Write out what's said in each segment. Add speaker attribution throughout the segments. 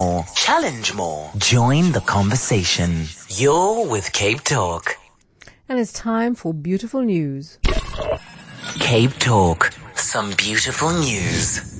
Speaker 1: more, challenge more, join the conversation. You're with Cape Talk.
Speaker 2: And it's time for beautiful news.
Speaker 1: Cape Talk. Some beautiful news.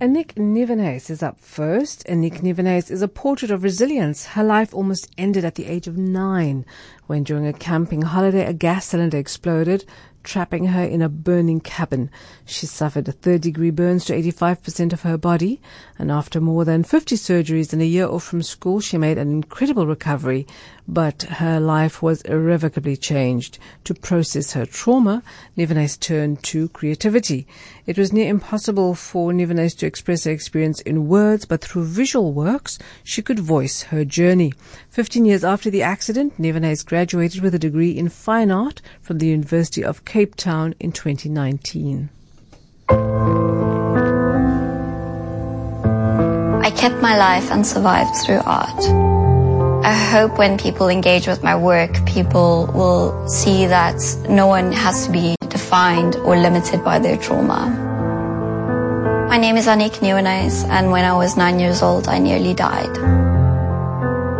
Speaker 2: Anik Nivenhuis is up first. Anik Nivenhuis is a portrait of resilience. Her life almost ended at the age of nine when during a camping holiday a gas cylinder exploded trapping her in a burning cabin. She suffered third degree burns to 85% of her body, and after more than 50 surgeries and a year off from school, she made an incredible recovery, but her life was irrevocably changed. To process her trauma, Nivenhuis turned to creativity. It was near impossible for Nivenhuis to express her experience in words, but through visual works, she could voice her journey. Fifteen years after the accident, Nivenhuis graduated with a degree in fine art from the University of Cape Town in 2019.
Speaker 3: I kept my life and survived through art. I hope when people engage with my work, people will see that no one has to be defined or limited by their trauma. My name is Anik Nivenhuis, and when I was nine years old, I nearly died.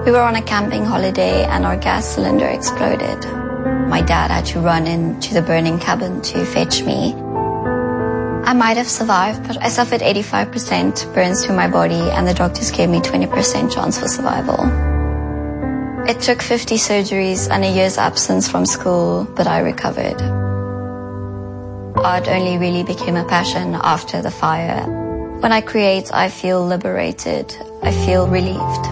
Speaker 3: We were on a camping holiday and our gas cylinder exploded. My dad had to run into the burning cabin to fetch me. I might have survived, but I suffered 85% burns to my body and the doctors gave me 20% chance for survival. It took 50 surgeries and a year's absence from school, but I recovered. Art only really became a passion after the fire. When I create, I feel liberated. I feel relieved.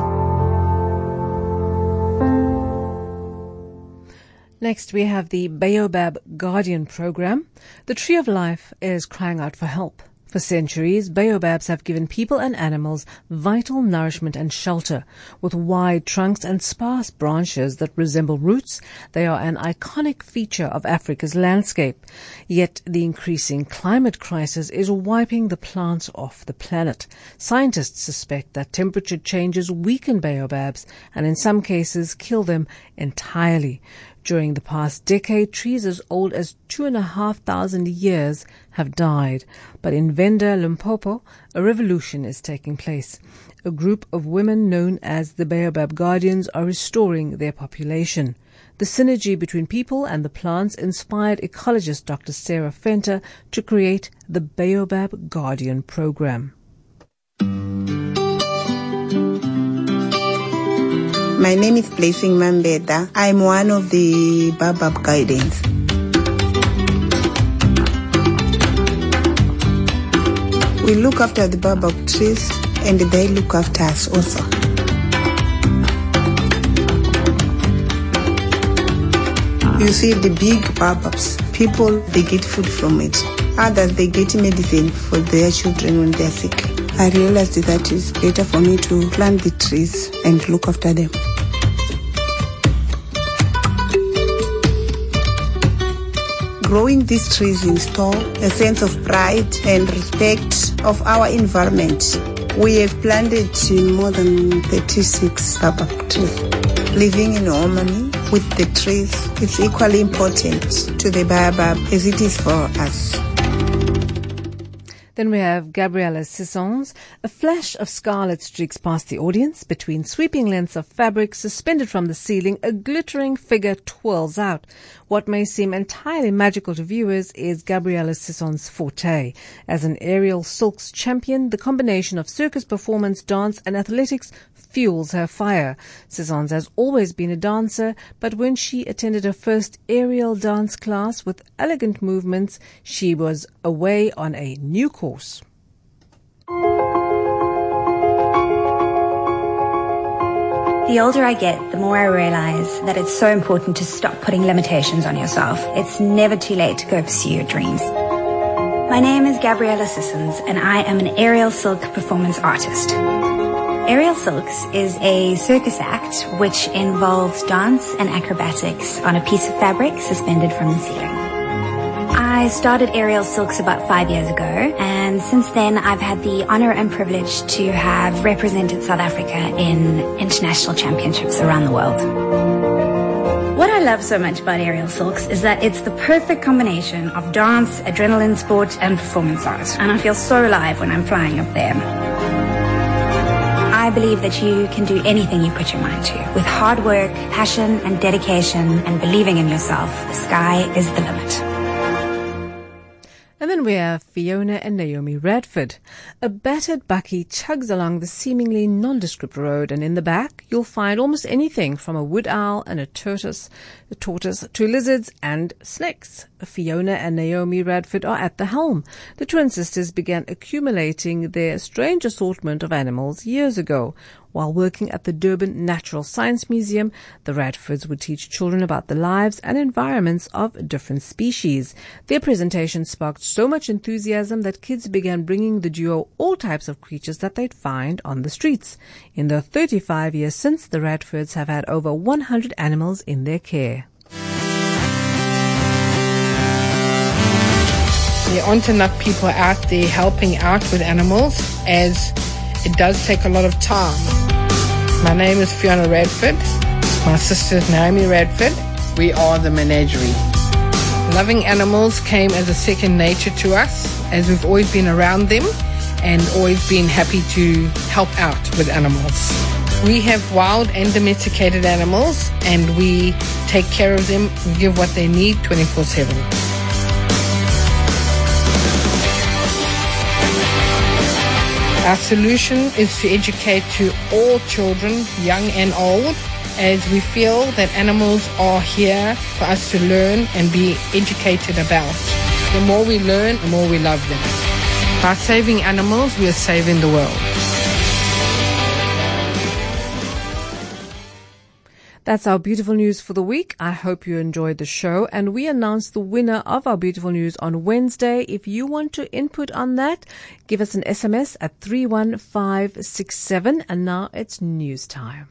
Speaker 2: Next, we have the Baobab Guardian program. The Tree of Life is crying out for help. For centuries, baobabs have given people and animals vital nourishment and shelter. With wide trunks and sparse branches that resemble roots, they are an iconic feature of Africa's landscape. Yet the increasing climate crisis is wiping the plants off the planet. Scientists suspect that temperature changes weaken baobabs and in some cases kill them entirely. During the past decade, trees as old as two and a half thousand years have died. But in Venda, Limpopo, a revolution is taking place. A group of women known as the Baobab Guardians are restoring their population. The synergy between people and the plants inspired ecologist Dr. Sarah Venter to create the Baobab Guardian program.
Speaker 4: My name is Blessing Mambeda. I'm one of the Babab Guardians. We look after the Babab trees and they look after us also. You see the big baobabs, people they get food from it. Others they get medicine for their children when they're sick. I realized that it's better for me to plant the trees and look after them. Growing these trees install a sense of pride and respect of our environment. We have planted more than 36 baobab trees. Living in harmony with the trees is equally important to the baobab as it is for us.
Speaker 2: Then we have Gabriella Sissons. A flash of scarlet streaks past the audience. Between sweeping lengths of fabric suspended from the ceiling, a glittering figure twirls out. What may seem entirely magical to viewers is Gabriella Sissons' forte. As an aerial silks champion, the combination of circus performance, dance, and athletics fuels her fire. Sissons has always been a dancer, but when she attended her first aerial dance class with elegant movements, she was away on a new course.
Speaker 5: The older I get, the more I realize that it's so important to stop putting limitations on yourself. It's never too late to go pursue your dreams. My name is Gabriella Sissons, and I am an aerial silk performance artist. Aerial Silks is a circus act which involves dance and acrobatics on a piece of fabric suspended from the ceiling. I started Aerial Silks about five years ago, and since then I've had the honor and privilege to have represented South Africa in international championships around the world. What I love so much about Aerial Silks is that it's the perfect combination of dance, adrenaline sport, and performance art, and I feel so alive when I'm flying up there. I believe that you can do anything you put your mind to. With hard work, passion, and dedication, and believing in yourself, the sky is the limit.
Speaker 2: Have Fiona and Naomi Radford. A battered bakkie chugs along the seemingly nondescript road, and in the back you'll find almost anything from a wood owl and a tortoise, a tortoise to lizards and snakes. Fiona and Naomi Radford are at the helm. The twin sisters began accumulating their strange assortment of animals years ago. While working at the Durban Natural Science Museum, the Radfords would teach children about the lives and environments of different species. Their presentation sparked so much enthusiasm that kids began bringing the duo all types of creatures that they'd find on the streets. In the 35 years since, the Radfords have had over 100 animals in their care.
Speaker 6: There aren't enough people out there helping out with animals as it does take a lot of time. My name is Fiona Radford. My sister is Naomi Radford. We are the menagerie. Loving animals came as a second nature to us as we've always been around them and always been happy to help out with animals. We have wild and domesticated animals and we take care of them and give what they need 24 7. Our solution is to educate to all children, young and old, as we feel that animals are here for us to learn and be educated about. The more we learn, the more we love them. By saving animals, we are saving the world.
Speaker 2: That's our beautiful news for the week. I hope you enjoyed the show and we announce the winner of our beautiful news on Wednesday. If you want to input on that, give us an SMS at 31567 and now it's news time.